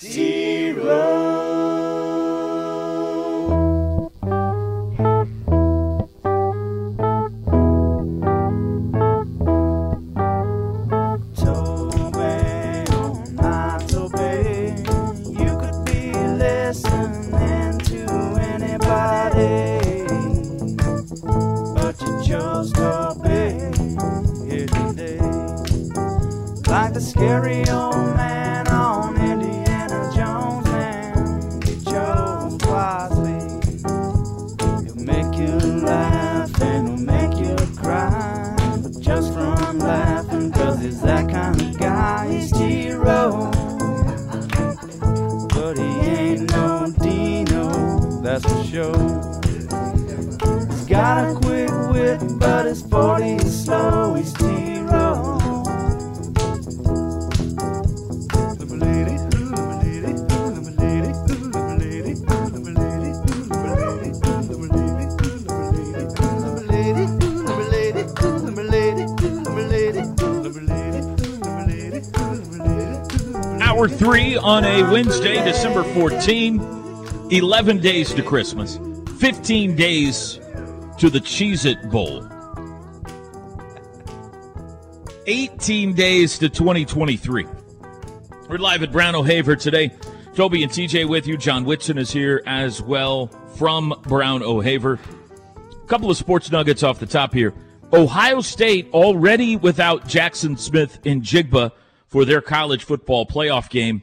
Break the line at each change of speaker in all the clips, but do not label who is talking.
Toby,
Wednesday, December 14. 11 days to Christmas, 15 days to the Cheez It Bowl, 18 days to 2023. We're live at Brown O'Haver today. Toby and TJ with you. John Whitson is here as well from Brown O'Haver. A couple of sports nuggets off the top here. Ohio State already without Jaxon Smith-Njigba for their college football playoff game,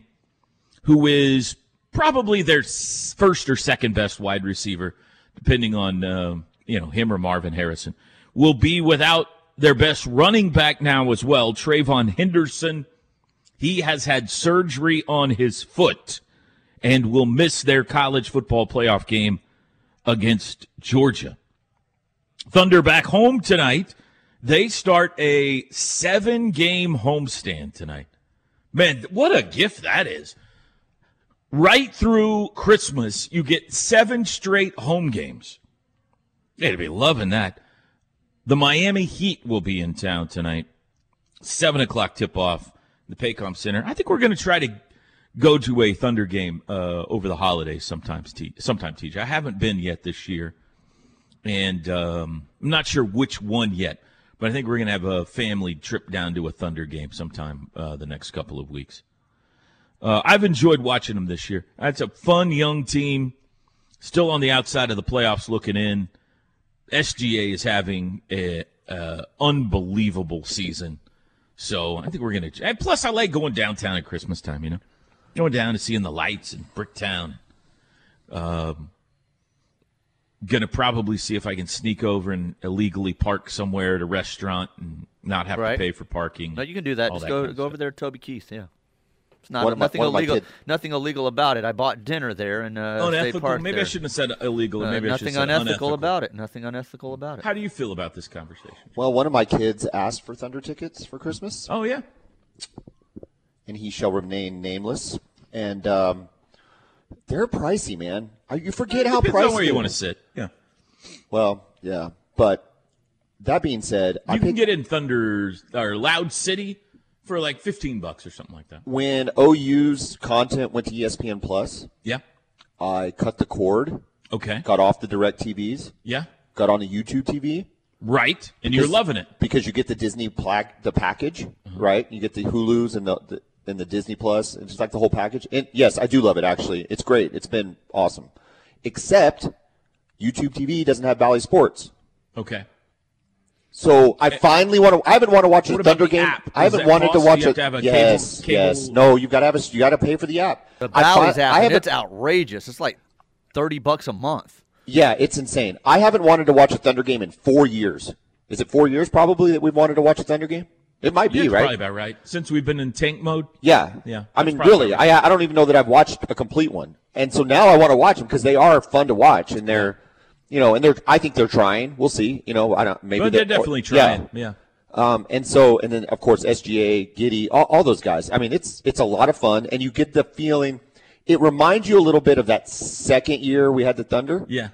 who is probably their first or second best wide receiver, depending on uh, you know him or Marvin Harrison, will be without their best running back now as well, TreVeyon Henderson. He has had surgery on his foot and will miss their college football playoff game against Georgia. Thunder back home tonight. They start a seven game homestand tonight. Man, what a gift that is. Right through Christmas, you get seven straight home games. They'd be loving that. The Miami Heat will be in town tonight. Seven o'clock tip off, the Paycom Center. I think we're going to try to go to a Thunder game uh, over the holidays sometimes. T- sometime, TJ. I haven't been yet this year, and um, I'm not sure which one yet. But I think we're going to have a family trip down to a Thunder game sometime uh, the next couple of weeks. Uh, I've enjoyed watching them this year. It's a fun young team, still on the outside of the playoffs looking in. SGA is having an unbelievable season. So I think we're going to. And plus, I like going downtown at Christmas time, you know? Going down and seeing the lights in Bricktown. Um, going to probably see if I can sneak over and illegally park somewhere at a restaurant and not have
Right.
to pay for parking.
No, you can do that. Just
that
go
kind of
go over there, to Toby Keith. Yeah, it's not
One
nothing
one my
illegal. Nothing illegal about it. I bought dinner there and uh,
Oh,
stayed
unethical.
parked
Maybe I shouldn't have said illegal.
Uh,
maybe I should
nothing
said
unethical
unethical.
about it. Nothing unethical about it.
How do you feel about this conversation?
Well, one of my kids asked for Thunder tickets for Christmas,
Oh yeah,
and he shall remain nameless. And um, they're pricey, man. You forget how
Depends
pricey.
on where you want to sit. Yeah,
Well, yeah, but that being said, I
you can
picked,
get in Thunder's or Loud City for like fifteen bucks or something like that.
when OU's content went to ESPN Plus,
Yeah.
I cut the cord,
Okay.
got off the direct TVs,
Yeah.
got on the YouTube TV
Right. And you're loving it.
because you get the Disney plaque, the package, uh-huh. right? You get the Hulu's and the, the and the Disney Plus, and just like the whole package. And yes, I do love it. Actually, it's great. It's been awesome. Except YouTube TV doesn't have Bally Sports.
Okay.
So I finally want to. I haven't want to watch a Thunder
the
game.
app?
I haven't
that
wanted to watch
You have
it.
to have a
yes,
cable-
yes.
cable-
No, you got to have a. You got to pay for the app.
The
I
Bally's
fi-
app,
I haven't-
it's outrageous. It's like thirty bucks a month.
Yeah, it's insane. I haven't wanted to watch a Thunder game in four years. Is it four years probably that we've wanted to watch a Thunder game? It might be,
Yeah, it's
right?
probably about right. Since we've been in tank mode.
Yeah.
Yeah,
I mean, really,
right.
I, I don't even know that I've watched a complete one. And so now I want to watch them because they are fun to watch and they're, you know, and they're, I think they're trying. We'll see. You know, I don't, maybe
But they're
they're-
definitely
or-
trying. Yeah.
Um, and so, and then of course SGA, Giddey, all, all those guys. I mean, it's it's a lot of fun, and you get the feeling. It reminds you a little bit of that second year we had the Thunder,
Yeah.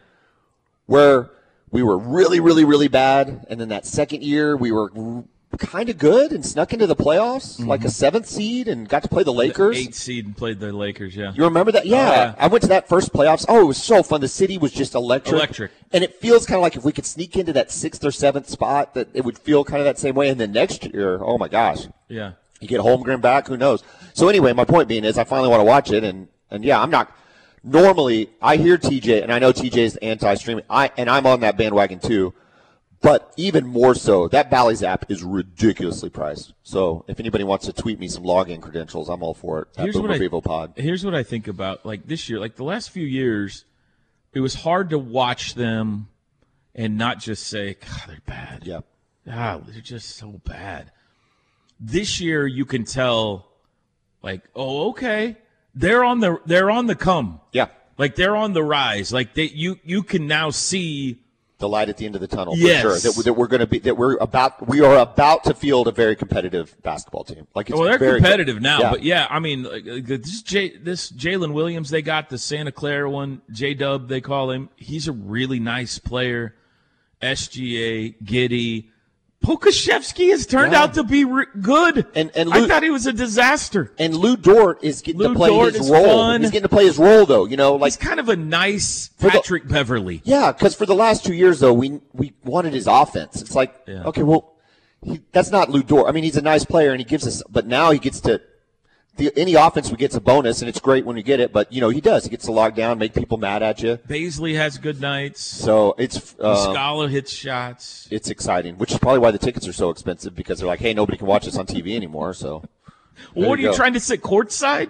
where we were really, really, really bad, and then that second year we were kind of good and snuck into the playoffs, like a mm-hmm. seventh seed, and got to play the Lakers.
Eighth seed and played the Lakers. Yeah.
You remember that? Oh, yeah.
yeah.
I went to that first playoffs. Oh, it was so fun. The city was just electric.
Electric.
And it feels kind of like if we could sneak into that sixth or seventh spot, that it would feel kind of that same way. And then next year, oh my gosh,
Yeah.
you get Holmgren back. Who knows? So anyway, my point being is, I finally want to watch it, and and yeah, I'm not. Normally, I hear TJ, and I know TJ is anti-streaming. I and I'm on that bandwagon too. But even more so, that Bally's app is ridiculously priced. So if anybody wants to tweet me some login credentials, I'm all for it.
Here's what I-
Pod.
Here's what I think about like this year, like the last few years, it was hard to watch them and not just say, God, they're bad.
Yeah.
Ah, they're just so bad. This year you can tell like, oh, okay. They're on the they're on the come.
Yeah.
Like they're on the rise. Like they you you can now see
the light at the end of the tunnel
Yes.
for sure. That, that we're going to be that we're about we are about to field a very competitive basketball team. Like it's
well, they're
very
competitive now,
Yeah.
but yeah, I mean, this J, this Jalen Williams, they got the Santa Clara one, J Dub, they call him. He's a really nice player. SGA, Giddey, Pokusevski has turned out to be re- good.
And- and
I thought he was a disaster.
and Lu Dort is getting
Lou
to play
Dort
his role.
fun.
He's getting to play his role though. You know, like
He's kind of a nice
the-
Patrick Beverley.
yeah, because for the last two years though, we we wanted his offense. It's like
Yeah.
okay, well, he, that's not Lu Dort. I mean, he's a nice player and he gives us, but now he gets to. The, any offense we get's a bonus, and it's great when you get it. But you know he does. He gets to log down, make people mad at you.
Bazley has good nights.
So it's uh,
Scala hits shots.
it's exciting, which is probably why the tickets are so expensive because they're like, hey, nobody can watch this on TV anymore. So
Well, what are
you
you
go.
trying to sit courtside?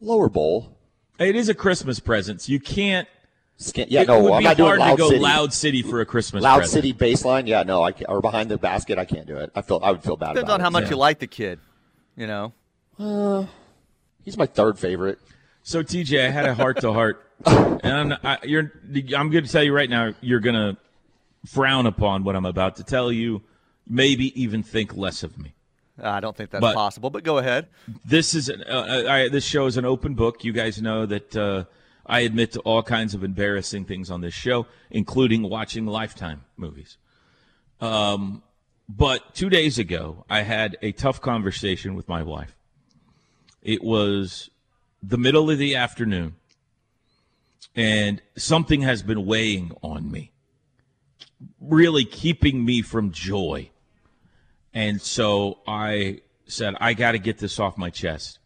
lower bowl.
It is a Christmas present. So you can't.
Scan- yeah,
it
no,
would
I'm
be
not doing
hard
loud
to go
city.
loud city for a Christmas
Loud
present.
city baseline. Yeah, no, I can't, or behind the basket. I can't do it. I feel I would feel bad
Depends
about
on how
it.
much
Yeah.
you like the kid. You know.
He's my third favorite.
So TJ, I had a heart to heart, and I, you're. I'm going to tell you right now, you're going to frown upon what I'm about to tell you. Maybe even think less of me.
I don't think that's
But-
possible, but go ahead.
This is an, uh, I, this show is an open book. You guys know that uh, I admit to all kinds of embarrassing things on this show, including watching Lifetime movies. Um, but two days ago, I had a tough conversation with my wife. It was the middle of the afternoon, and something has been weighing on me, really keeping me from joy. And so I said, I got to get this off my chest.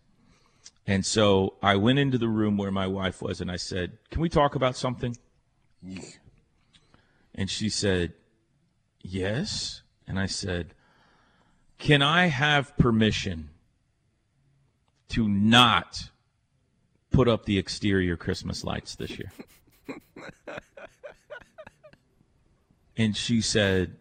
And so I went into the room where my wife was and I said, Can we talk about something? And she said, Yes. And I said, Can I have permission to not put up the exterior Christmas lights this year? and she said,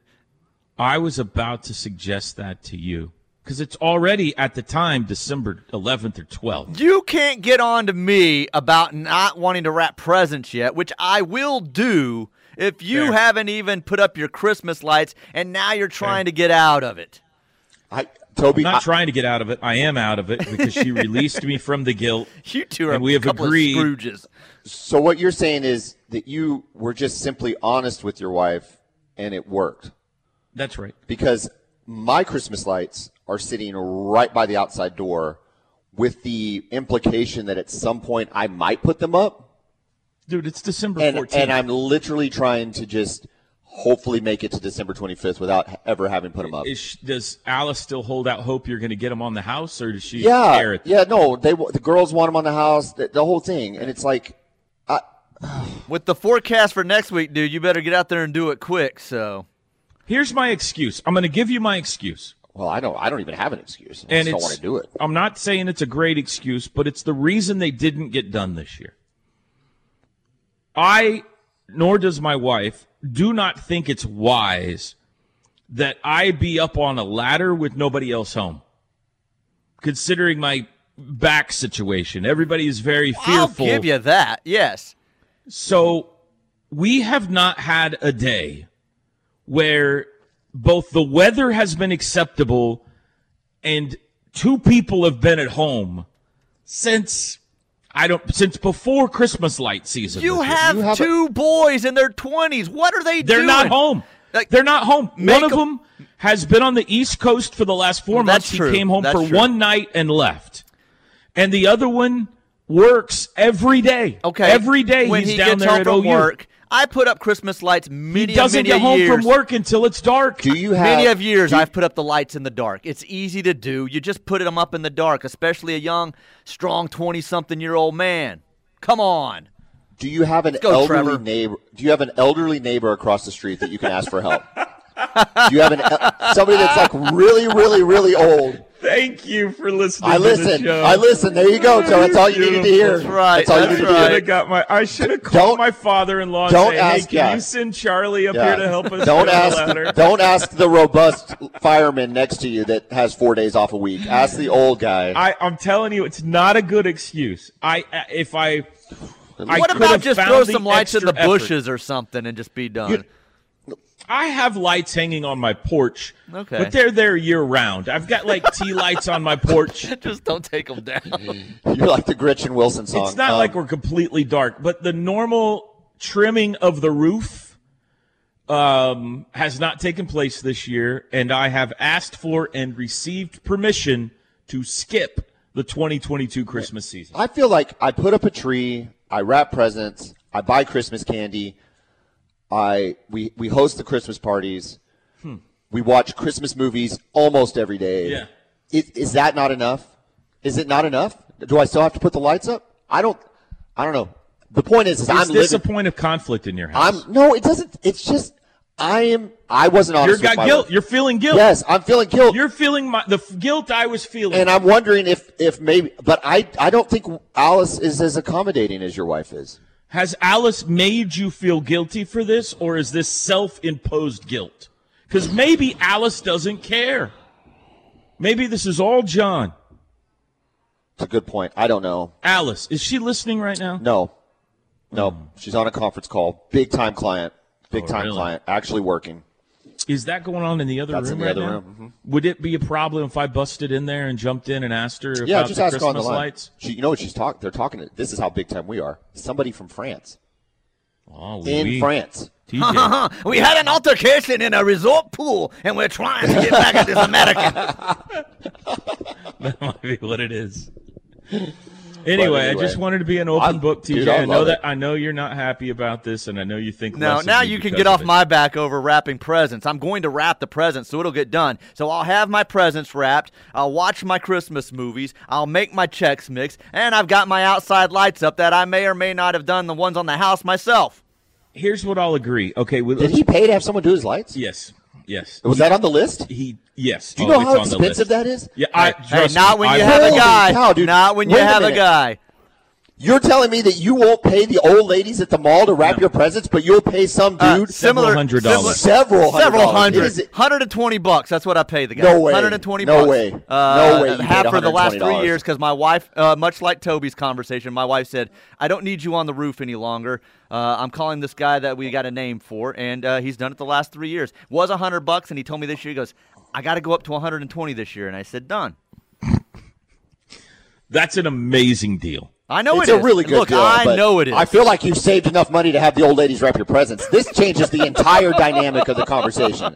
I was about to suggest that to you because it's already at the time December 11th or 12th.
You can't get on to me about not wanting to wrap presents yet, which I will do if you
Fair.
haven't even put up your Christmas lights and now you're trying to get out of it.
I Toby,
I'm not
I-
trying to get out of it. I am out of it because she released me from the guilt.
You two are
And we have
a couple
agreed-
of Scrooges.
so what you're saying is that you were just simply honest with your wife, and it worked
That's right.
because my Christmas lights are sitting right by the outside door, with the implication that at some point I might put them up.
Dude, it's December
and
14th.
and I'm literally trying to just hopefully make it to December 25th without ever having put them up.
Is she- does Alice still hold out hope you're going to get them on the house, or does she
Yeah,
care at
yeah, no, they the girls want them on the house, the, the whole thing, and it's like, I,
With the forecast for next week, dude, you better get out there and do it quick. So
Here's my excuse. I'm going to give you my excuse.
well, I don't, I don't even have an excuse. I
and
just don't want to do it.
I'm not saying it's a great excuse, but it's the reason they didn't get done this year. I, nor does my wife, do not think it's wise that I be up on a ladder with nobody else home. Considering my back situation, everybody is very fearful.
I'll give you that. Yes.
So we have not had a day where both the weather has been acceptable and two people have been at home since I don't since before Christmas light season.
You have,
You have a-
two boys in their twenties. What are they doing?
They're
doing?
not home.
Like,
They're not home.
make
One of them has been on the East Coast for the last four
Well,
months.
that's
He
true.
came home
That's
for
true.
one night and left. And the other one works every day.
Okay.
Every day
when
he's
he
down
gets
there
home
at
from
OU.
work, I put up Christmas lights many
He doesn't
many
get home
years.
from work until it's dark.
Do you have
Many of years I've put up the lights in the dark. It's easy to do. You just put them up in the dark, especially a young, strong 20-something year old man. Come on.
Do you have an
go,
elderly
Trevor.
neighbor? Do you have an elderly neighbor across the street that you can ask for help? do you have an somebody that's like really, really, really old?
Thank you for listening.
I listen. I listen. There you go, Joe. That's all you needed to hear.
That's right.
That's all
That's
you needed
I
to
should
hear.
have got my. I should have
Don't-
called my father-in-law.
don't
say,
ask-
Hey, can
yeah.
you send Charlie up
Yeah.
here to help us?
Don't
fill the
ask.
ladder?"
Don't ask the robust fireman next to you that has four days off a week. Ask the old guy.
I, I'm telling you, it's not a good excuse. I if I. I
what
could
about
have
just throw some lights in the
extra effort.
bushes or something and just be done?
I have lights hanging on my porch,
Okay.
but they're there year round. I've got like tea lights on my porch.
just don't take them down.
You're like the Gretchen Wilson song.
It's not
Um,
like we're completely dark, but the normal trimming of the roof um, has not taken place this year, and I have asked for and received permission to skip the 2022 Christmas season.
I feel like I put up a tree, I wrap presents, I buy Christmas candy, I we we host the Christmas parties, we watch Christmas movies almost every day.
Yeah.
Is, is that not enough? Is it not enough? Do I still have to put the lights up? I don't. I don't know. The point is, is
Is
I'm
this
living.
a point of conflict in your house?
I'm no. It doesn't. It's just I am. I wasn't honest.
You're got guilt.
wife.
You're feeling guilt.
Yes, I'm feeling guilt.
You're feeling my, the f- guilt I was feeling.
and I'm wondering if if maybe, but I I don't think Alice is as accommodating as your wife is.
Has Alice made you feel guilty for this, or is this self imposed guilt? Because maybe Alice doesn't care. Maybe this is all John.
It's a good point. I don't know.
Alice, is she listening right now?
No, no. Hmm. She's on a conference call. Big time client. Big
Oh,
time
really?
client. Actually working.
Is that going on in the other
That's
room
in the
right
other
now?
room, mhm.
Would it be a problem if I busted in there and jumped in and asked her about
Yeah, just
the
ask
Christmas
on the line.
lights?
She, you know what she's talking? They're talking. To, this is how big time we are. Somebody from France.
Oh,
In
oui.
France.
We had an altercation in a resort pool, and we're trying to get back at this American.
that might be what it is. Anyway, I just wanted to be an open
I-
book, TJ.
dude, I
I know
love
that
it.
I know you're not happy about this, and I know you think
No,
less
now
me
you can get
of
off
it.
my back over wrapping presents. I'm going to wrap the presents, so it'll get done. So I'll have my presents wrapped. I'll watch my Christmas movies. I'll make my checks mix, and I've got my outside lights up that I may or may not have done the ones on the house myself.
Here's what I'll agree. Okay, well,
Did he pay to have someone do his lights?
Yes, yes.
Was that on the list?
He yes.
Do you
Oh,
know how expensive that is?
Yeah, I
Hey, not
me,
when
I
you have a guy.
cow, dude.
Not when you have a guy.
You're telling me that you won't pay the old ladies at the mall to wrap your presents, but you'll pay some
Uh,
dude
similar,
Several hundred dollars.
several hundred
Several
dollars.
hundred.
It is-
120 bucks. That's what I pay the guy.
No way.
120
No
bucks.
way.
Uh,
No way you
Half for the last three years because my wife, uh, much like Toby's conversation, my wife said, I don't need you on the roof any longer. Uh, I'm calling this guy that we got a name for, and uh, he's done it the last three years. Was a 100 bucks, and he told me this year, he goes, I got to go up to 120 this year. And I said, done.
That's an amazing deal.
I know
it's
it
a
is.
really good
Look,
deal.
I know it is.
I feel like you've saved enough money to have the old ladies wrap your presents. This changes the entire dynamic of the conversation.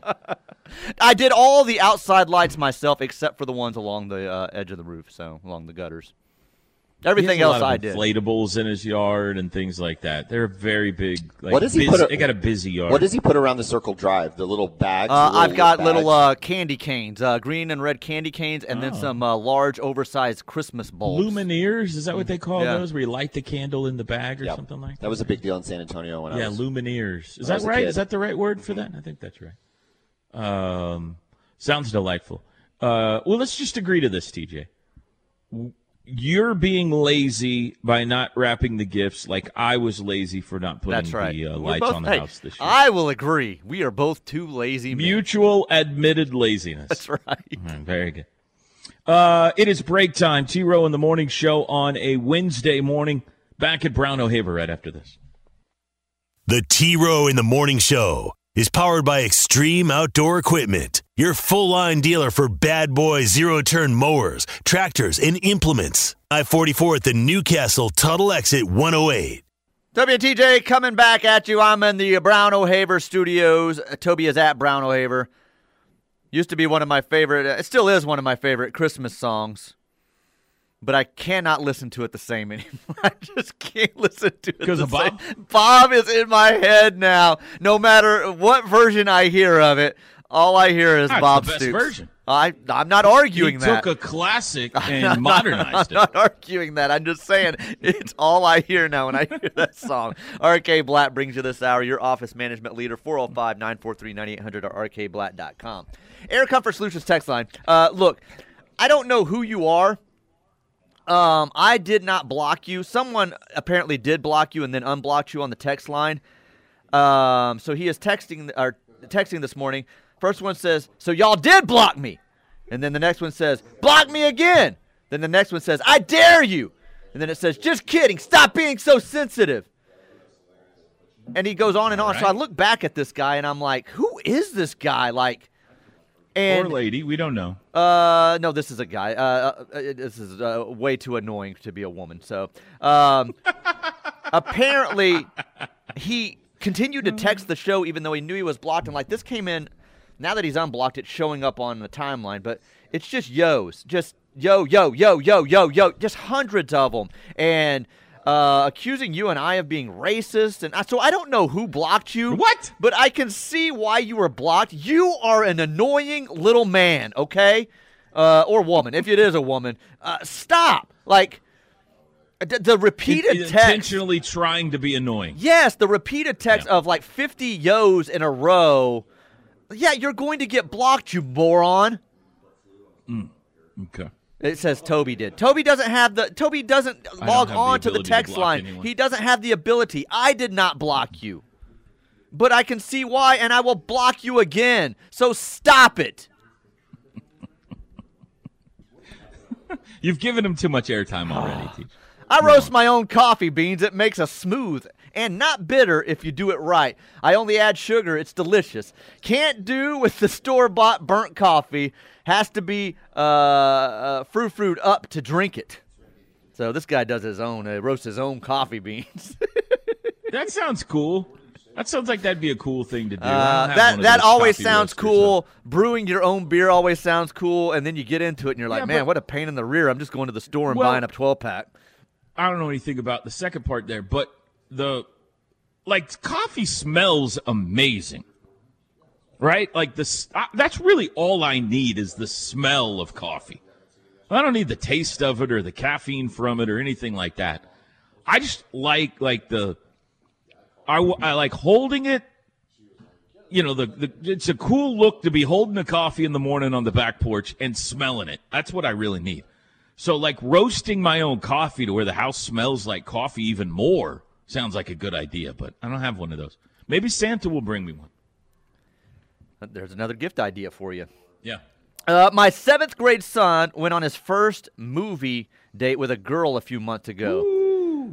I did all the outside lights myself except for the ones along the uh, edge of the roof, so along the gutters. Everything
He has a
else
lot
I did.
Inflatables in his yard and things like that. They're very big. Like,
What does he
busy,
put a-
They got a busy yard.
What does he put around the circle drive? The little bags.
Uh,
little
I've got
bags?
little uh, candy canes, uh, green and red candy canes, and
Oh.
then some uh, large, oversized Christmas bulbs.
Lumineers? Is that what they call
Yeah.
those? Where you light the candle in the bag or
Yep.
something like that?
That was a big deal in San Antonio when I was.
Yeah,
was.
Lumineers. Is that right? Is that the right word for that? I think that's right. Um, sounds delightful. Uh, well, let's just agree to this, TJ. W- You're being lazy by not wrapping the gifts, like I was lazy for not putting
That's right.
the uh, lights
both-
on the
hey,
house this year.
I will agree. We are both too lazy men.
Mutual admitted laziness.
That's right.
Mm, Very good. Uh, it is break time. T Row in the morning show on a Wednesday morning. Back at Brown O'Haver right after this.
The T Row in the Morning Show is powered by Extreme Outdoor Equipment, your full line dealer for bad boy zero turn mowers, tractors, and implements. I 44 at the Newcastle Tuttle Exit 108.
WTJ coming back at you. I'm in the Brown O'Haver studios. Uh, Toby is at Brown O'Haver. Used to be one of my favorite. It still is one of my favorite Christmas songs. But I cannot listen to it the same anymore. I just can't listen to it. Because
of Bob?
same. Bob is in my head now. No matter what version I hear of it, all I hear is
That's
Bob
the best
Stoops.
version.
I, I'm not arguing
he
that.
took a classic and modernized
I'm
it.
not arguing that. I'm just saying it's all I hear now when I hear that song. RK Blatt brings you this hour, your office management leader, 405 943 9800 or rkblatt.com. Air Comfort Solutions text line. Uh, look, I don't know who you are. Um, I did not block you. Someone apparently did block you and then unblocked you on the text line. Um, so he is texting or texting this morning. First one says, "So y'all did block me," and then the next one says, "Block me again." Then the next one says, "I dare you," and then it says, "Just kidding. Stop being so sensitive." And he goes on and on. So I look back at this guy and I'm like, "Who is this guy?" Like, and
or lady, we don't know.
uh, no, this is a guy. Uh, uh, uh, this is uh, way too annoying to be a woman. So, um, apparently, he continued to text the show even though he knew he was blocked. And like this came in, now that he's unblocked, it's showing up on the timeline. But it's just yo's, just yo, yo, yo, yo, yo, yo, just hundreds of them, and uh, accusing you and I of being racist. And I, so I don't know who blocked you.
What?
But I can see why you were blocked. You are an annoying little man, okay? Uh, or woman, if it is a woman. Uh, stop. Like, the, the repeated
In-
text.
intentionally trying to be annoying.
Yes, the repeated text
Yeah.
of like 50 yo's in a row. Yeah, you're going to get blocked, you moron.
Mm, okay.
It says Toby did. Toby doesn't have the Toby doesn't log
the
on to the
ability to
text line.
anyone.
He doesn't have the ability. I did not block you. But I can see why and I will block you again. So stop it.
You've given him too much airtime already.
I roast my own coffee beans. It makes a smooth and not bitter if you do it right. I only add sugar. It's delicious. Can't do with the store bought burnt coffee. Has to be uh, uh, fruit fruit up to drink it. So this guy does his own, uh, roasts his own coffee beans.
That sounds cool. That sounds like that'd be a cool thing to do.
Uh,
don't have one
that that always sounds cool. Brewing your own beer always sounds cool, and then you get into it and you're like,
Yeah,
man,
but-
what a pain in the rear. I'm just going to the store and
Well-
buying a 12 pack.
I don't know anything about the second part there, but the like coffee smells amazing. Right? Like this that's really all I need is the smell of coffee. I don't need the taste of it or the caffeine from it or anything like that. I just like like the I, I like holding it. You know, the, the it's a cool look to be holding a coffee in the morning on the back porch and smelling it. That's what I really need. So, like roasting my own coffee to where the house smells like coffee even more sounds like a good idea, but I don't have one of those. Maybe Santa will bring me one.
There's another gift idea for you.
Yeah.
Uh, my seventh grade son went on his first movie date with a girl a few months ago.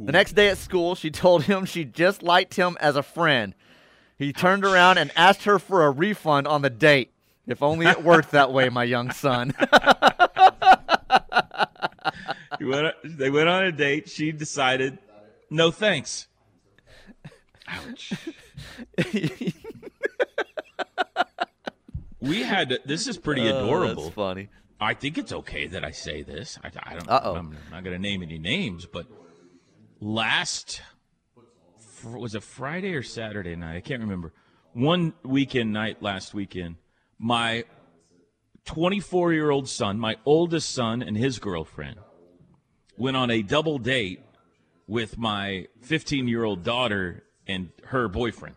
The next day at school, she told him she just liked him as a friend. He turned around and asked her for a refund on the date. If only it worked that way, my young son.
Went, they went on a date. She decided, no thanks. Ouch. we had this is pretty adorable.
Oh, That's funny.
I think it's okay that I say this. I, I don't.
Uh-oh.
I'm not going to name any names, but last was it Friday or Saturday night? I can't remember. One weekend night last weekend, my 24 year old son, my oldest son, and his girlfriend went on a double date with my 15 year old daughter and her boyfriend.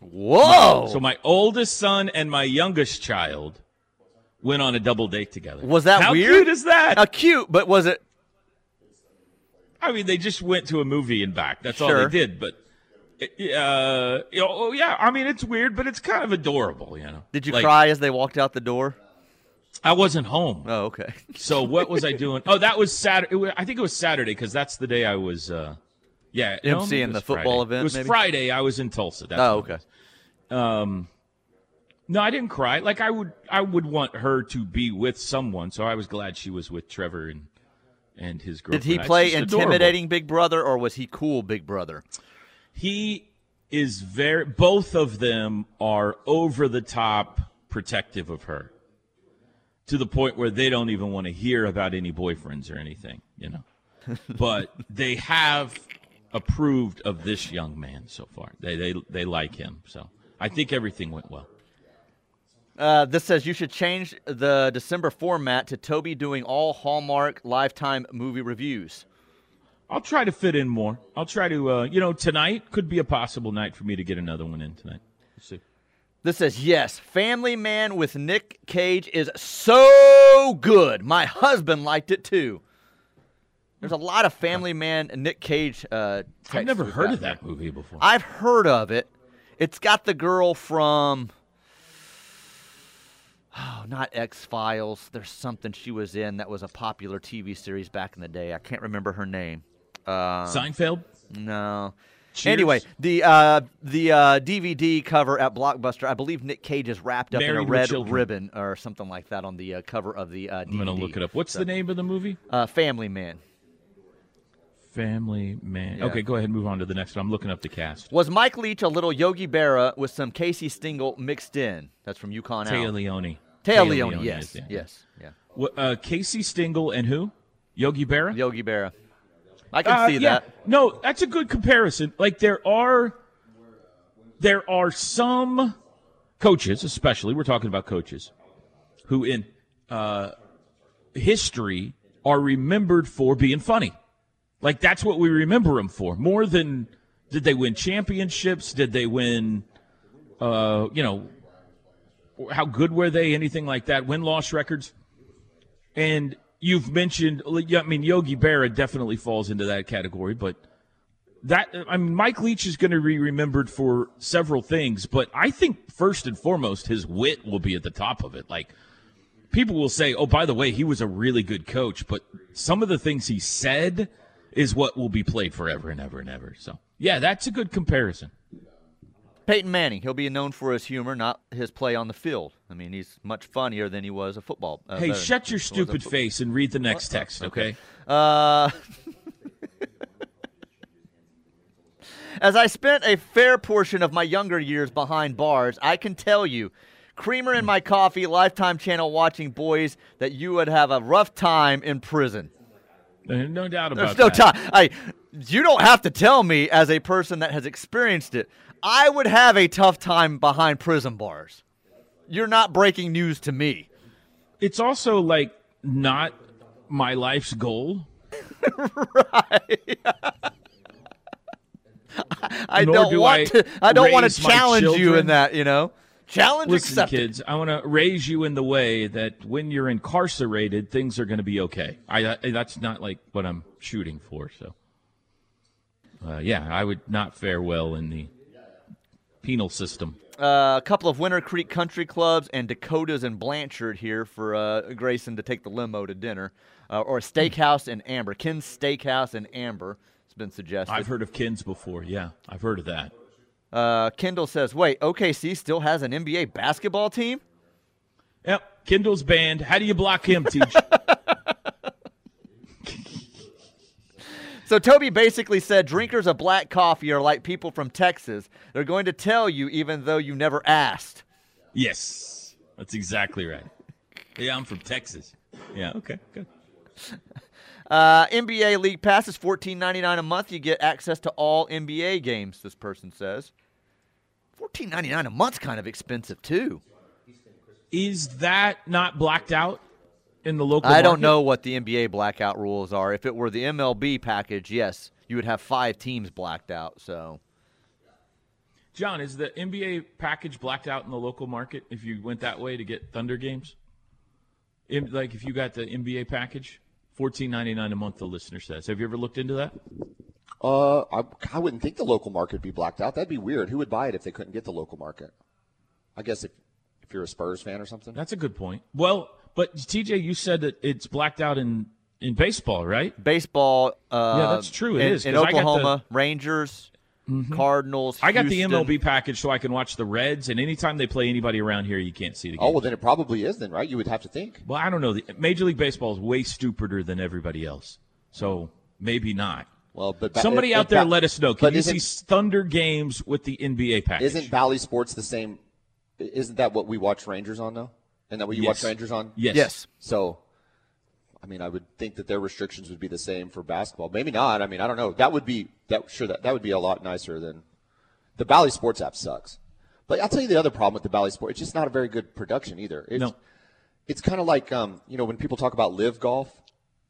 Whoa!
So my oldest son and my youngest child went on a double date together.
Was that
How
weird?
cute is that?
Uh, cute, but was it?
I mean, they just went to a movie and back. That's all they did. But, uh, you know, oh yeah. I mean, it's weird, but it's kind of adorable. You know.
Did you
Like,
cry as they walked out the door?
I wasn't home.
Oh, okay.
So what was I doing? Oh, that was Saturday. I think it was Saturday because that's the day I was. Uh, yeah, no,
MC
maybe
in
it
the football
Friday.
event,
It was
maybe?
Friday. I was in Tulsa. That's
Oh, okay.
was. No, I didn't cry. Like I would, I would want her to be with someone. So I was glad she was with Trevor and and his girlfriend.
Did
he
play
just adorable.
intimidating Big Brother or was he cool Big Brother?
He is very. Both of them are over the top protective of her to the point where they don't even want to hear about any boyfriends or anything, you know. but they have approved of this young man so far. They they they like him. So I think everything went well.
Uh, this says you should change the December format to Toby doing all Hallmark Lifetime movie reviews.
I'll try to fit in more. I'll try to, uh, you know, tonight could be a possible night for me to get another one in tonight. Let's see.
This says yes, Family Man with Nick Cage is so good. My husband liked it too. There's a lot of Family Man and Nick Cage. Uh,
I've never heard of that movie before.
I've heard of it. It's got the girl from oh, not X Files. There's something she was in that was a popular TV series back in the day. I can't remember her name. Uh,
Seinfeld.
no.
Cheers?
Anyway, the uh, the uh, DVD cover at Blockbuster, I believe Nick Cage is wrapped up in a red ribbon or something like that on the uh, cover of the uh, DVD.
I'm gonna look it up. What's the name of the movie?
Uh, Family Man.
Family Man.
Yeah.
Okay, go ahead and move on to the next one. I'm looking up the cast.
Was Mike Leach a little Yogi Berra with some Casey Stengel mixed in? That's from Yukon
Taya. Leone.
Taya Leone,
Leone
yes, yes, yeah.
Uh, Casey Stengel and who? Yogi Berra.
Yogi Berra. I can
Uh,
see
yeah.
that.
No, that's a good comparison. Like there are there are some coaches, especially we're talking about coaches, who in uh, history are remembered for being funny. Like that's what we remember them for, more than did they win championships? Did they win? Uh, you know, how good were they? Anything like that? Win loss records. And you've mentioned, I mean, Yogi Berra definitely falls into that category, but that, I mean, Mike Leach is going to be remembered for several things, but I think first and foremost, his wit will be at the top of it. Like, people will say, oh, by the way, he was a really good coach, but some of the things he said is what will be played forever and ever and ever. So, yeah, that's a good comparison.
Peyton Manning. He'll be known for his humor, not his play on the field. I mean, he's much funnier than he was a football. Uh,
Hey,
better-
shut your stupid face and read the next text, okay?
Uh, as I spent a fair portion of my younger years behind bars, I can tell you, creamer in my coffee, Lifetime channel watching boys, that you would have a rough time in prison.
Uh, No doubt about
There's no
that.
time. I, you don't have to tell me as a person that has experienced it. I would have a tough time behind prison bars. You're not breaking news to me.
It's also like not my life's goal.
Right.
I
don't
do
want
I
to. I don't want to challenge you in that. You know, challenge
Listen,
accepted.
kids, I want to raise you in the way that when you're incarcerated, things are going to be okay. I, I that's not like what I'm shooting for. So, uh, yeah, I would not fare well in the penal system.
Uh, a couple of Winter Creek Country Clubs and Dakotas and Blanchard here for uh, Grayson to take the limo to dinner, uh, or a steakhouse in Amber. Ken's Steakhouse in Amber has been suggested.
I've heard of Kins before. Yeah, I've heard of that.
Uh, Kendall says, "Wait, OKC still has an NBA basketball team."
Yep, Kendall's banned. How do you block him, Teach?
So Toby basically said drinkers of black coffee are like people from Texas. They're going to tell you even though you never asked.
yes, that's exactly right. Yeah, I'm from Texas. Yeah, okay, good.
Uh, NBA League Pass is fourteen ninety nine a month. You get access to all NBA games. This person says. Fourteen ninety nine a month's kind of expensive too.
Is that not blacked out in the local?
I don't know what the NBA blackout rules are. If it were the MLB package, yes, you would have five teams blacked out. So
John, is the NBA package blacked out in the local market if you went that way to get Thunder games? In, like if you got the NBA package, fourteen ninety nine a month. The listener says. Have you ever looked into that?
Uh, I, I wouldn't think the local market would be blacked out. That'd be weird. Who would buy it if they couldn't get the local market? I guess if if you're a Spurs fan or something.
That's a good point. Well, but TJ, you said that it's blacked out in in baseball, right?
baseball. Uh,
Yeah, that's true. It
in,
is,
in
'cause I got
Oklahoma. Rangers, Cardinals.
I got the MLB package so I can watch the Reds, and anytime they play anybody around here, you can't see the game.
Oh well, then it probably is then, right? You would have to think.
Well, I don't know. The, Major League Baseball is way stupider than everybody else, so maybe not.
Well, but ba-
Somebody
if-
out
if
there,
ba-
let us know. Can you see Thunder games with the NBA package?
Isn't Bally Sports the same Isn't that what we watch Rangers on though? Isn't that what you watch
Yes.
Rangers on?
Yes.
Yes.
So, I mean, I would think that their restrictions would be the same for basketball. Maybe not. I mean, I don't know. That would be that sure that that would be a lot nicer than the Bally Sports app sucks. But I'll tell you the other problem with the Bally Sport. It's just not a very good production either. It's,
No.
It's kind of like um, you know when people talk about live golf,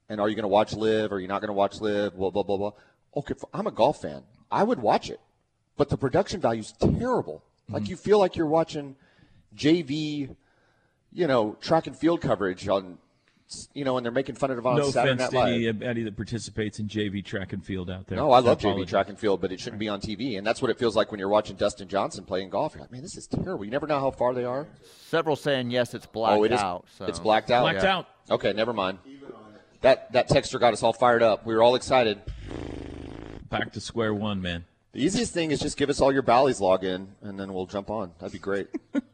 and are you going to watch live? Or are you not going to watch live? Blah blah blah blah. Okay, I'm a golf fan. I would watch it, but the production value is terrible. Like you feel like you're watching JV you know, track and field coverage on, you know, and they're making fun of it on
No
Saturday
offense
Night
to
Live.
any, any that participates in JV track and field out there.
No, I love JV track and field, but it shouldn't be on TV. And that's what it feels like when you're watching Dustin Johnson playing golf. You're like, man, this is terrible. You never know how far they are.
Several saying yes, it's blacked
oh, it is.
out. So.
It's blacked out.
Blacked
Yeah.
out.
Okay, never mind. That that texter got us all fired up. We were all excited.
Back to square one, man.
The easiest thing is just give us all your Bally's login, and then we'll jump on. That'd be great.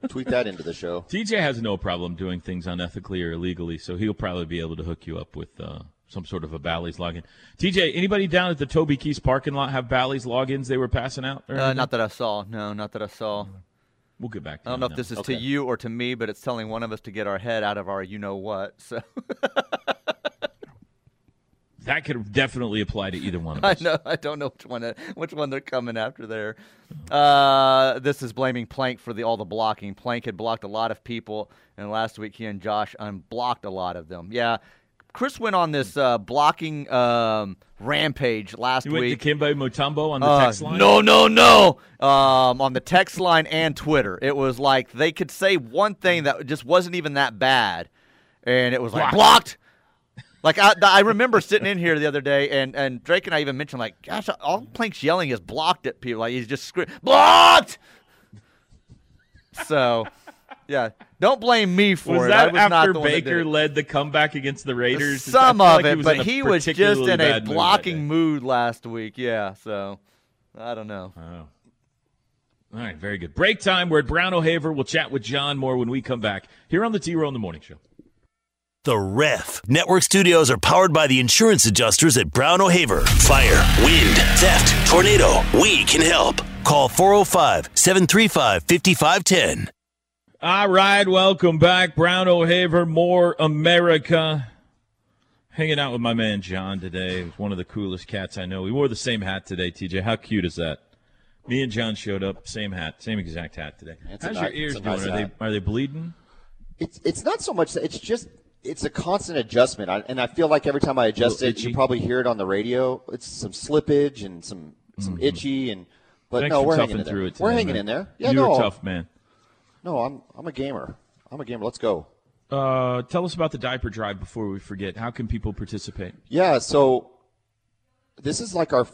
Tweet that into the show.
TJ has no problem doing things unethically or illegally, so he'll probably be able to hook you up with uh, some sort of a Bally's login. TJ, anybody down at the Toby Keith's parking lot have Bally's logins they were passing out? or
Uh, not that I saw. No, not that I saw.
We'll get back to
I don't
you
know
on
if
that
this is
Okay.
to you or to me, but it's telling one of us to get our head out of our you know what. So
That could definitely apply to either one of us.
I know I don't know which one which one they're coming after there. Uh, this is blaming Plank for the all the blocking. Plank had blocked a lot of people, and last week he and Josh unblocked a lot of them. Yeah, Chris went on this uh, blocking um, rampage last
You went
week.
to Kimbo Mutombo on the
Uh,
text line?
No, no, no. Um, on the text line and Twitter, it was like they could say one thing that just wasn't even that bad, and it was like
Blocked.
blocked. Like I, I remember sitting in here the other day, and, and Drake and I even mentioned like, gosh, all Plank's yelling is blocked at people. Like he's just screaming, blocked. So, yeah, don't blame me for
Was
it.
that
was
after
the one that
Baker led the comeback against the Raiders?
Some of
like
it,
was
but he was just in a
bad mood
blocking mood last week. Yeah, so I don't know.
Oh. All right, very good. Break time. We're at Brown O'Haver. We'll chat with John more when we come back here on the T Row in the Morning Show.
The Ref. Network studios are powered by the insurance adjusters at Brown O'Haver. Fire, wind, theft, tornado. We can help. Call 405 735 5510.
All right, welcome back. Brown O'Haver, more America. Hanging out with my man John today. He's one of the coolest cats I know. We wore the same hat today, TJ. How cute is that? Me and John showed up, same hat, same exact hat today.
It's
How's
ni-
your ears doing?
nice
are they are they bleeding?
It's it's not so much. that- It's just it's a constant adjustment, I, and I feel like every time I adjust it,
itchy?
you probably hear it on the radio. It's some slippage and some some itchy and. But
Thanks
no, we're
toughing
hanging in there.
through it.
we're hanging
man.
in there. Yeah,
You're
no,
a tough man.
no, I'm I'm a gamer. I'm a gamer. Let's go.
Uh, tell us about the diaper drive before we forget. How can people participate?
Yeah, so this is like our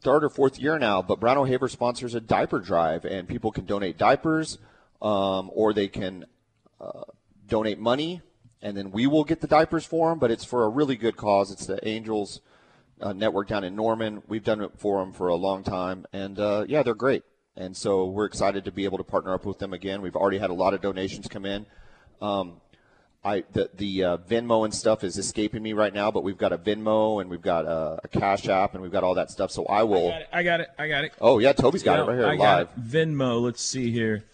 third or fourth year now, but Brown O'Haver sponsors a diaper drive, and people can donate diapers, um, or they can uh, donate money, and then we will get the diapers for them. But it's for a really good cause. It's the Angels uh, Network down in Norman. We've done it for them for a long time, and uh, yeah, they're great. And so we're excited to be able to partner up with them again. We've already had a lot of donations come in. Um, I the the uh, Venmo and stuff is escaping me right now, but we've got a Venmo and we've got a, a Cash App and we've got all that stuff. So I will.
I got it. I got it.
Oh yeah, Toby's got it right here
I
live.
got it. Venmo. Let's see here.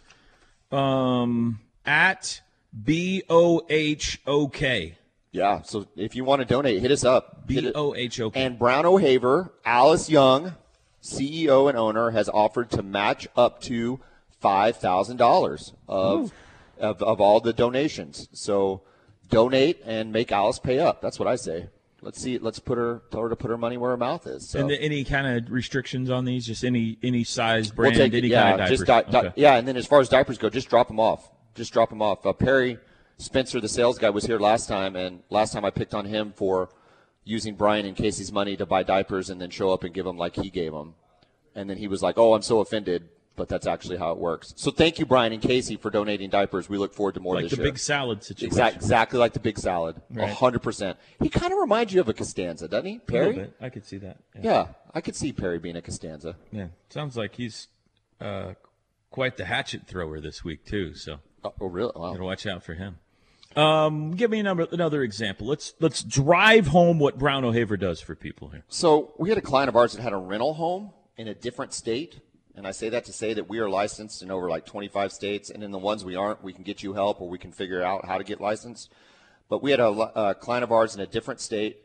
Um, at B O H O K.
Yeah. So if you want to donate, hit us up.
B O H O K.
And Brown O'Haver, Alice Young, CEO and owner, has offered to match up to five thousand dollars of, of of all the donations. So donate and make Alice pay up. That's what I say. Let's see. Let's put her tell her to put her money where her mouth is. So.
And the, any kind of restrictions on these? Just any any size
We'll
brand,
take
any
Yeah,
kind of
just
diapers?
di- di-
Okay.
yeah. And then as far as diapers go, just drop them off. Just drop them off. Uh, Perry Spencer, the sales guy, was here last time, and last time I picked on him for using Brian and Casey's money to buy diapers and then show up and give them like he gave them. And then he was like, "Oh, I'm so offended." But that's actually how it works. So thank you, Brian and Casey, for donating diapers. We look forward to more
like
this
the
year.
big salad situation.
Exact, exactly like the big salad. Hundred percent. He kind of reminds you of a Costanza, doesn't he,
A
Perry?
little bit. I could see that. Yeah.
Yeah, I could see Perry being a Costanza.
Yeah. Sounds like he's uh, quite the hatchet thrower this week too. So
Oh, oh really? Wow.
gotta watch out for him. Um, give me another another example. Let's let's drive home what Brown O'Haver does for people here.
So we had a client of ours that had a rental home in a different state, And I say that to say that we are licensed in over like 25 states, and in the ones we aren't, we can get you help or we can figure out how to get licensed. But we had a, a client of ours in a different state.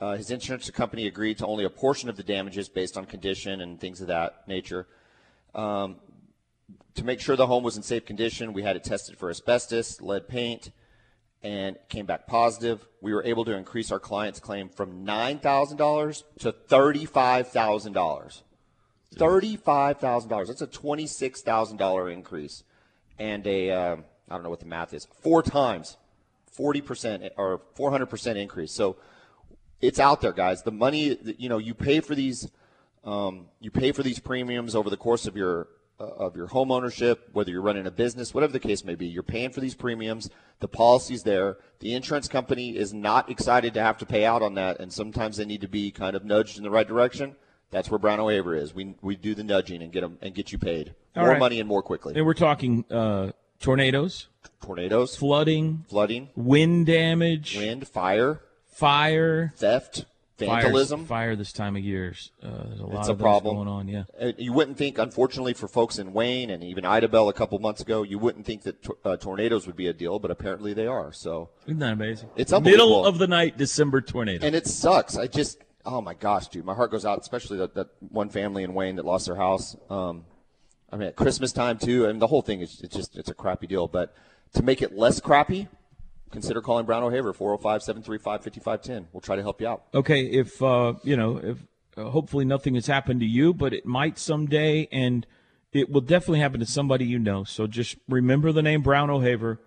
Uh, his insurance company agreed to only a portion of the damages based on condition and things of that nature. Um, to make sure the home was in safe condition, we had it tested for asbestos, lead paint, and came back positive. We were able to increase our client's claim from $9,000 to $35,000. $35,000. That's a $26,000 increase. And a, uh, I don't know what the math is, four times 40% or 400% increase. So it's out there, guys. The money, you know, you pay for these, um, you pay for these premiums over the course of your of your home ownership, whether you're running a business, whatever the case may be. You're paying for these premiums. The policy's there. The insurance company is not excited to have to pay out on that, and sometimes they need to be kind of nudged in the right direction. That's where Brown O'Haver is. We we do the nudging and get them and get you paid
All
more
right.
money and more quickly.
And we're talking uh, tornadoes,
Tornadoes,
flooding,
flooding,
wind damage,
wind, fire,
fire,
theft,
Fires- Fire this time of year. Uh, there's a lot
It's
of
a problem.
going on. Yeah.
Uh, You wouldn't think, unfortunately, for folks in Wayne and even Idabel a couple months ago, you wouldn't think that tor- uh, tornadoes would be a deal, but apparently they are. So,
Isn't that amazing?
It's
Middle of the night, December tornado.
and it sucks. I just, oh my gosh, dude, my heart goes out, especially that, that one family in Wayne that lost their house. Um, I mean, at Christmas time too, I and the whole thing is it's just it's a crappy deal. But to make it less crappy, consider calling Brown O'Haver 405-735-5510. We'll try to help you out.
okay, if uh, you know, if uh, hopefully nothing has happened to you, but it might someday, and it will definitely happen to somebody you know. So just remember the name Brown O'Haver.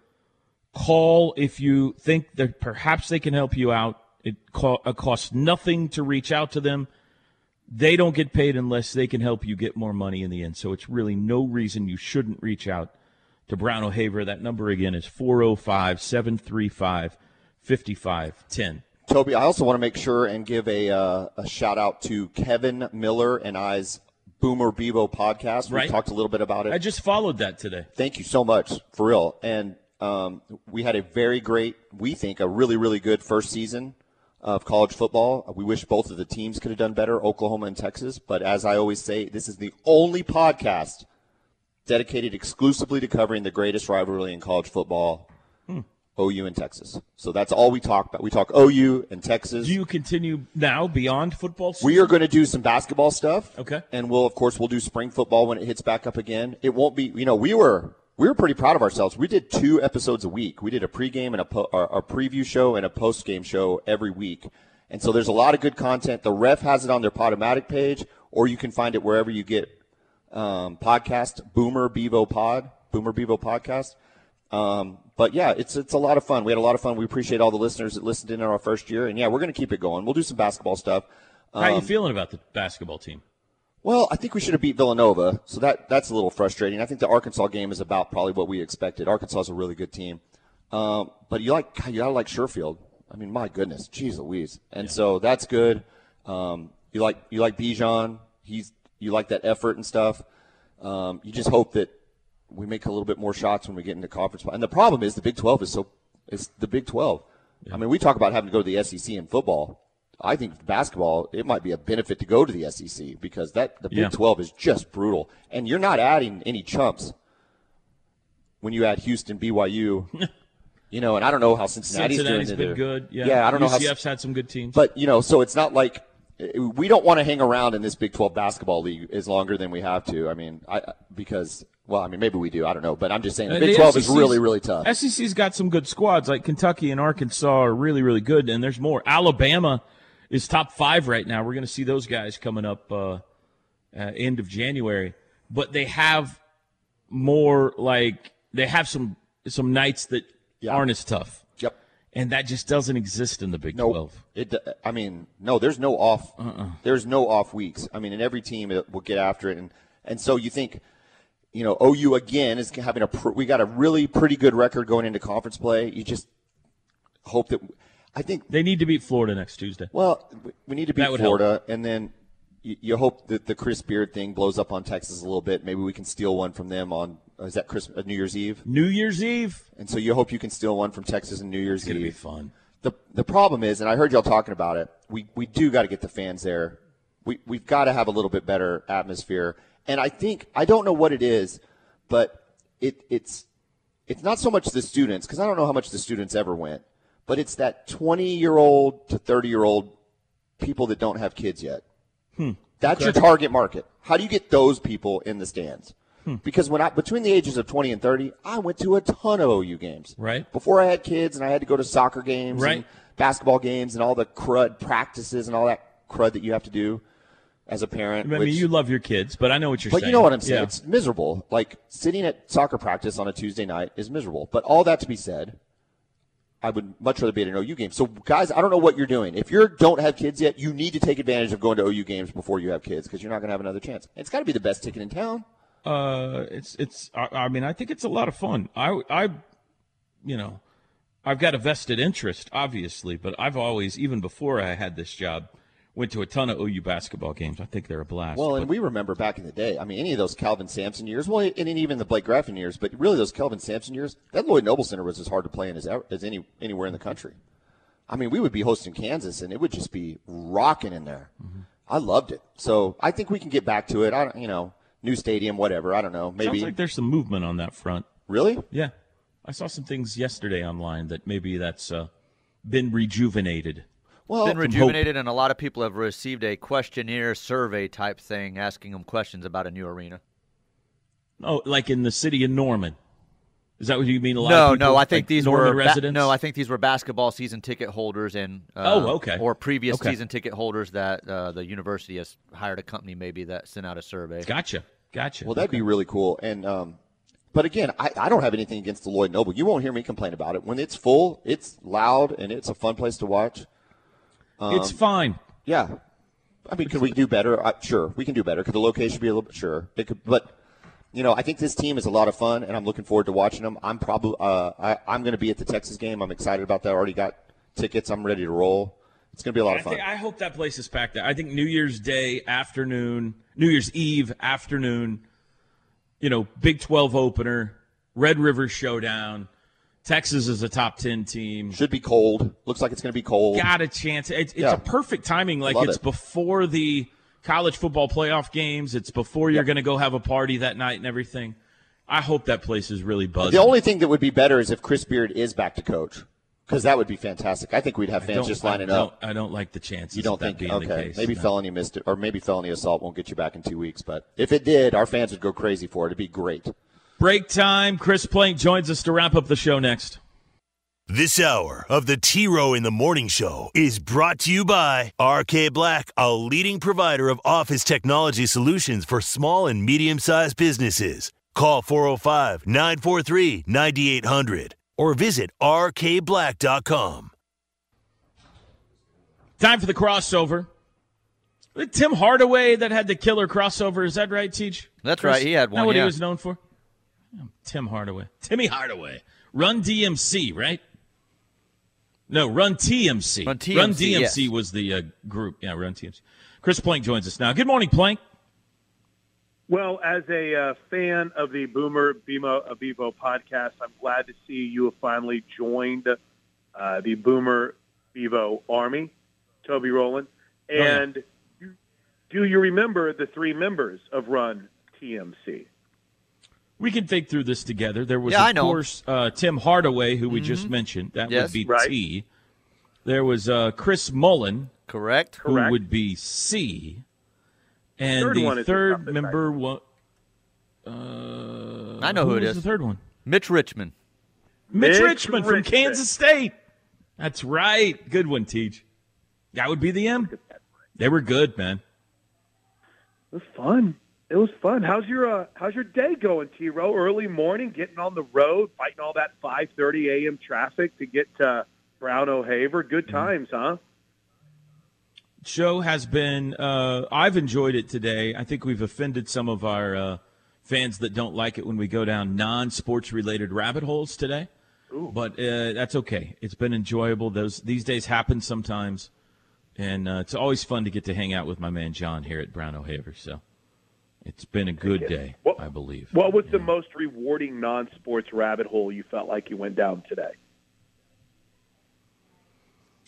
Call if you think that perhaps they can help you out. It, co- it costs nothing to reach out to them. They don't get paid unless they can help you get more money in the end. So it's really no reason you shouldn't reach out to Brown O'Haver. That number again is 405 735 5510.
Toby, I also want to make sure and give a, uh, a shout out to Kevin Miller and I's Boomer Bevo podcast. We
Right.
talked a little bit about it.
I just followed that today.
Thank you so much, for real. And um, we had a very great, we think, a really, really good first season of college football. We wish both of the teams could have done better, Oklahoma and Texas. But as I always say, this is the only podcast dedicated exclusively to covering the greatest rivalry in college football. OU and Texas. So that's all we talk about. We talk OU and Texas.
Do you continue now beyond football? season?
We are going to do some basketball stuff.
Okay.
And we'll, of course, we'll do spring football when it hits back up again. It won't be, you know, we were we were pretty proud of ourselves. We did two episodes a week. We did a pregame and a, po- a preview show and a postgame show every week. And so there's a lot of good content. The ref has it on their Podomatic page, or you can find it wherever you get um, podcast. Boomer Bevo Pod, Boomer Bevo Podcast. Um, but yeah, it's it's a lot of fun. We had a lot of fun. We appreciate all the listeners that listened in our first year, and yeah, we're going to keep it going. We'll do some basketball stuff.
How are you
Um,
feeling about the basketball team?
well, I think we should have beat Villanova, so that that's a little frustrating. I think the Arkansas game is about probably what we expected. Arkansas is a really good team, um, but you like you gotta like Sherfield. I mean, my goodness, jeez Louise, and so that's good. Um, you like you like Bijan. He's you like that effort and stuff. Um, you just hope that we make a little bit more shots when we get into conference. And the problem is the Big 12 is so it's the Big 12. I mean, we talk about having to go to the SEC in football. I think basketball it might be a benefit to go to the SEC because that the Big
Yeah.
12 is just brutal, and you're not adding any chumps when you add Houston, BYU. you know, and I don't know how Cincinnati's,
Cincinnati's
doing
been
either.
good. Yeah,
yeah I don't know how
UCF's had some good teams.
but you know, so it's not like we don't want to hang around in this Big 12 basketball league is longer than we have to. I mean, I because well, I mean maybe we do. I don't know, but I'm just saying the
Uh,
Big
the
12 is really really tough.
SEC's got some good squads. Like Kentucky and Arkansas are really, really good, and there's more. Alabama is top five right now. We're going to see those guys coming up uh, uh, end of January, but they have more like they have some some nights that
Yeah.
aren't as tough. And that just doesn't exist in the Big
No,
Twelve.
it. I mean, no. There's no off.
Uh-uh.
There's no off weeks. I mean, in every team it will get after it, and and so you think, you know, OU again is having a. Pr- we got a really pretty good record going into conference play. You just hope that. I think
They need to beat Florida next Tuesday.
Well, we- need to beat Florida, and then you, hope that the Chris Beard thing blows up on Texas a little bit. Maybe we can steal one from them on is that Christmas, uh, New Year's Eve,
New Year's Eve.
and so you hope you can steal one from Texas on New Year's
It's going to be fun.
The the problem is, and I heard y'all talking about it. We we do got to get the fans there. We we've got to have a little bit better atmosphere. And I think I don't know what it is, but it it's it's not so much the students because I don't know how much the students ever went, but it's that 20 year old to 30 year old people that don't have kids yet. Hmm. That's your target market. How do you get those people in the stands? Hmm. Because when I between the ages of 20 and 30, I went to a ton of OU games.
Right.
Before I had kids and I had to go to soccer games
Right.
and basketball games and all the crud practices and all that crud that you have to do as a parent.
I mean,
which-
you love your kids, but I know what you're
but
saying.
But you know what I'm saying.
Yeah.
It's miserable. Like sitting at soccer practice on a Tuesday night is miserable. But all that to be said, I would much rather be at an OU game. So guys, I don't know what you're doing. If you don't have kids yet, you need to take advantage of going to OU games before you have kids because you're not going to have another chance. It's got to be the best ticket in town.
Uh, it's it's. I, I mean, I think it's a lot of fun. I I, you know, I've got a vested interest, obviously, but I've always, even before I had this job, went to a ton of OU basketball games. I think they're a blast.
Well, and we remember back in the day. I mean, any of those Kelvin Sampson years. Well, and even the Blake Griffin years. But really, those Kelvin Sampson years. That Lloyd Noble Center was as hard to play in as, as any anywhere in the country. I mean, we would be hosting Kansas, and it would just be rocking in there.
Mm-hmm.
I loved it. So I think we can get back to it. I don't, you know, new stadium, whatever. I don't know. Maybe
sounds like there's some movement on that front.
really.
Yeah, I saw some things yesterday online that maybe that's uh, been rejuvenated.
Well,
been
some hope.
rejuvenated, and a lot of people have received a questionnaire survey type thing asking them questions about a new arena.
Oh, like in the city of Norman. Is that what you mean? A lot
No,
of people,
no, I think
like
these
Norman
were ba-
residents.
no, I think these were basketball season ticket holders and uh,
Oh, okay.
or previous
Okay.
season ticket holders that uh, the university has hired a company maybe that sent out a survey.
gotcha, gotcha.
Well, that'd be really cool. And um, but again, I, I don't have anything against the Lloyd Noble. You won't hear me complain about it. When it's full, it's loud and it's a fun place to watch.
It's fine.
Yeah. I mean, could we do better? Uh, sure, we can do better. Could the location be a little bit? Sure, it could. But you know, I think this team is a lot of fun, and I'm looking forward to watching them. I'm probably uh, I, I'm going to be at the Texas game. I'm excited about that. I already got tickets. I'm ready to roll. It's going to be a lot
I,
of fun.
think, I hope that place is packed. I think New Year's Day afternoon, New Year's Eve afternoon, you know, Big 12 opener, Red River Showdown. Texas is a top 10 team.
Should be cold. Looks like it's going to be cold.
Got a chance. It's, it's
Yeah.
a perfect timing. Like
Love
it's
it.
before the college football playoff games. It's before you're going to go have a party that night and everything. I hope that place is really buzzing.
The only thing that would be better is if Chris Beard is back to coach, because that would be fantastic. I think we'd have fans just lining
don't-
up.
I don't like the chances.
You don't
of that
think?
being
Okay,
the case.
maybe
no.
felony missed it, or maybe felony assault won't get you back in two weeks. But if it did, our fans would go crazy for it. It'd be great.
Break time. Chris Plank joins us to wrap up the show next.
This hour of the T Row in the Morning Show is brought to you by RK Black, a leading provider of office technology solutions for small and medium sized businesses. Call 405 943 9800 or visit rkblack.com.
Time for the crossover. Tim Hardaway that had the killer crossover. Is that right, Teach?
That's
Chris?
right, he had
Isn't that
one,
what he was known for? Tim Hardaway. Timmy Hardaway. Run DMC, right? No, Run TMC.
Run TMC,
Run DMC
yes.
was the uh, group. Yeah, Run TMC. Chris Plank joins us now. Good morning, Plank.
Well, as a uh, fan of the Boomer Bimo Avivo podcast, I'm glad to see you have finally joined uh, the Boomer Bevo Army, Toby Rowland.
yeah.
And you, do you remember the three members of Run TMC?
We can think through this together. There was,
Yeah,
of course, uh, Tim Hardaway, who we just mentioned. That
Yes.
would be
Right.
T. There was uh, Chris Mullin,
Correct.
who
Correct.
would be C. And
Third
the
one the
third member was. Uh,
I know who it
was
is.
The third one,
Mitch Richmond.
Mitch,
Mitch
Richmond from Kansas State. That's right. Good one, Teach. That would be the M. They were good, man.
It was fun. It was fun. How's your uh, How's your day going, T. Row? Early morning, getting on the road, fighting all that 5:30 a.m. traffic to get to Brown O'Haver. Good times, huh?
show has been uh, i've enjoyed it today i think we've offended some of our uh, fans that don't like it when we go down non-sports related rabbit holes today but uh, that's okay it's been enjoyable those these days happen sometimes and uh, it's always fun to get to hang out with my man john here at brown o'haver so it's been a good day
What-
i believe
What was the most rewarding non-sports rabbit hole you felt like you went down today?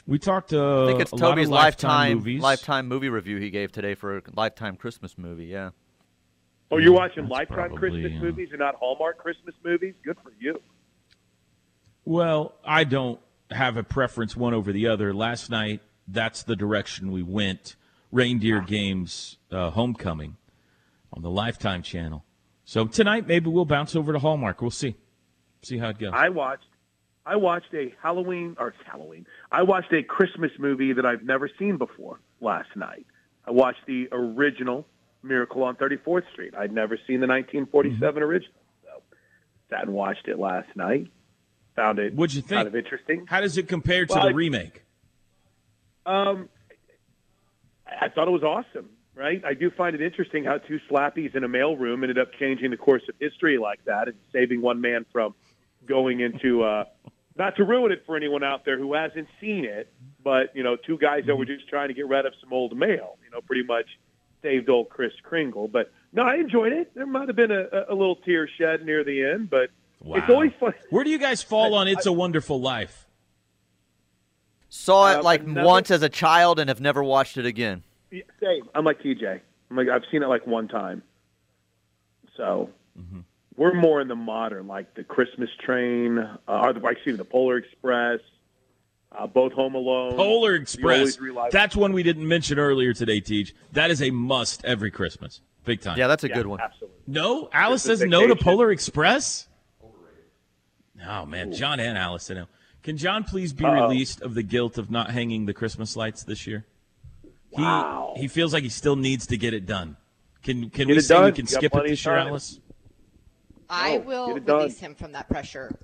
we talked uh,
I think it's
a
Toby's
lifetime
lifetime lifetime movie review he gave today for a lifetime Christmas movie. Yeah.
Oh, you're watching
That's
Lifetime
probably,
Christmas
uh,
movies and not Hallmark Christmas movies? Good for you.
Well, I don't have a preference one over the other. Last night, that's the direction we went. Reindeer Games uh, Homecoming on the Lifetime channel. So tonight, maybe we'll bounce over to Hallmark. We'll see. See how it goes.
I watched I watched a Halloween or Halloween. I watched a Christmas movie that I've never seen before last night. I watched the original Miracle on 34th Street. I'd never seen the 1947
Mm-hmm.
original. So sat and watched it last night. Found it
What'd you think?
kind of interesting.
How does it compare to
Well,
the
I-
remake?
Um, I thought it was awesome, right? I do find it interesting how two slappies in a mailroom ended up changing the course of history like that and saving one man from going into, uh, not to ruin it for anyone out there who hasn't seen it, but, you know, two guys that were just trying to get rid of some old mail, you know, pretty much saved old Chris Kringle. But no, I enjoyed it. There might have been a, a little tear shed near the end, but it's always fun.
Where do you guys fall on It's a Wonderful Life?
Saw it
Um,
like
I've never-
once as a child and have never watched it again.
Yeah, Same. I'm like TJ. I'm like I've seen it like one time. So we're more in the modern, like the Christmas Train, uh, or the excuse me, the Polar Express, uh, both Home Alone,
Polar Express. That's one we didn't mention earlier today, Teach. That is a must every Christmas. Big time.
Yeah, that's a
Yeah,
good one.
Absolutely.
No, Alice
Christmas
says no to Polar Express. Oh man, John and Alice. I know. Can John please be
Uh-oh.
released of the guilt of not hanging the Christmas lights this year? He
Wow.
he feels like he still needs to get it done. Can can
Get
we
it
say we can
You
skip it
plenty
this year. Alice?
I
No,
will
get done.
release him from that pressure,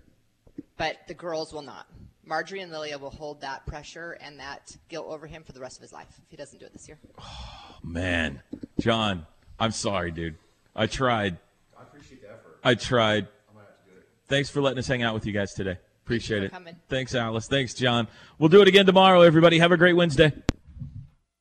but the girls will not. Marjorie and Lilia will hold that pressure and that guilt over him for the rest of his life if he doesn't do it this year.
Oh, man, John, I'm sorry, dude. I tried. I appreciate the effort. I tried. I might have to do it. Thanks for letting us hang out with you guys today. Appreciate
for
it.
coming.
Thanks, Alice. Thanks, John. We'll do it again tomorrow, everybody. Have a great Wednesday.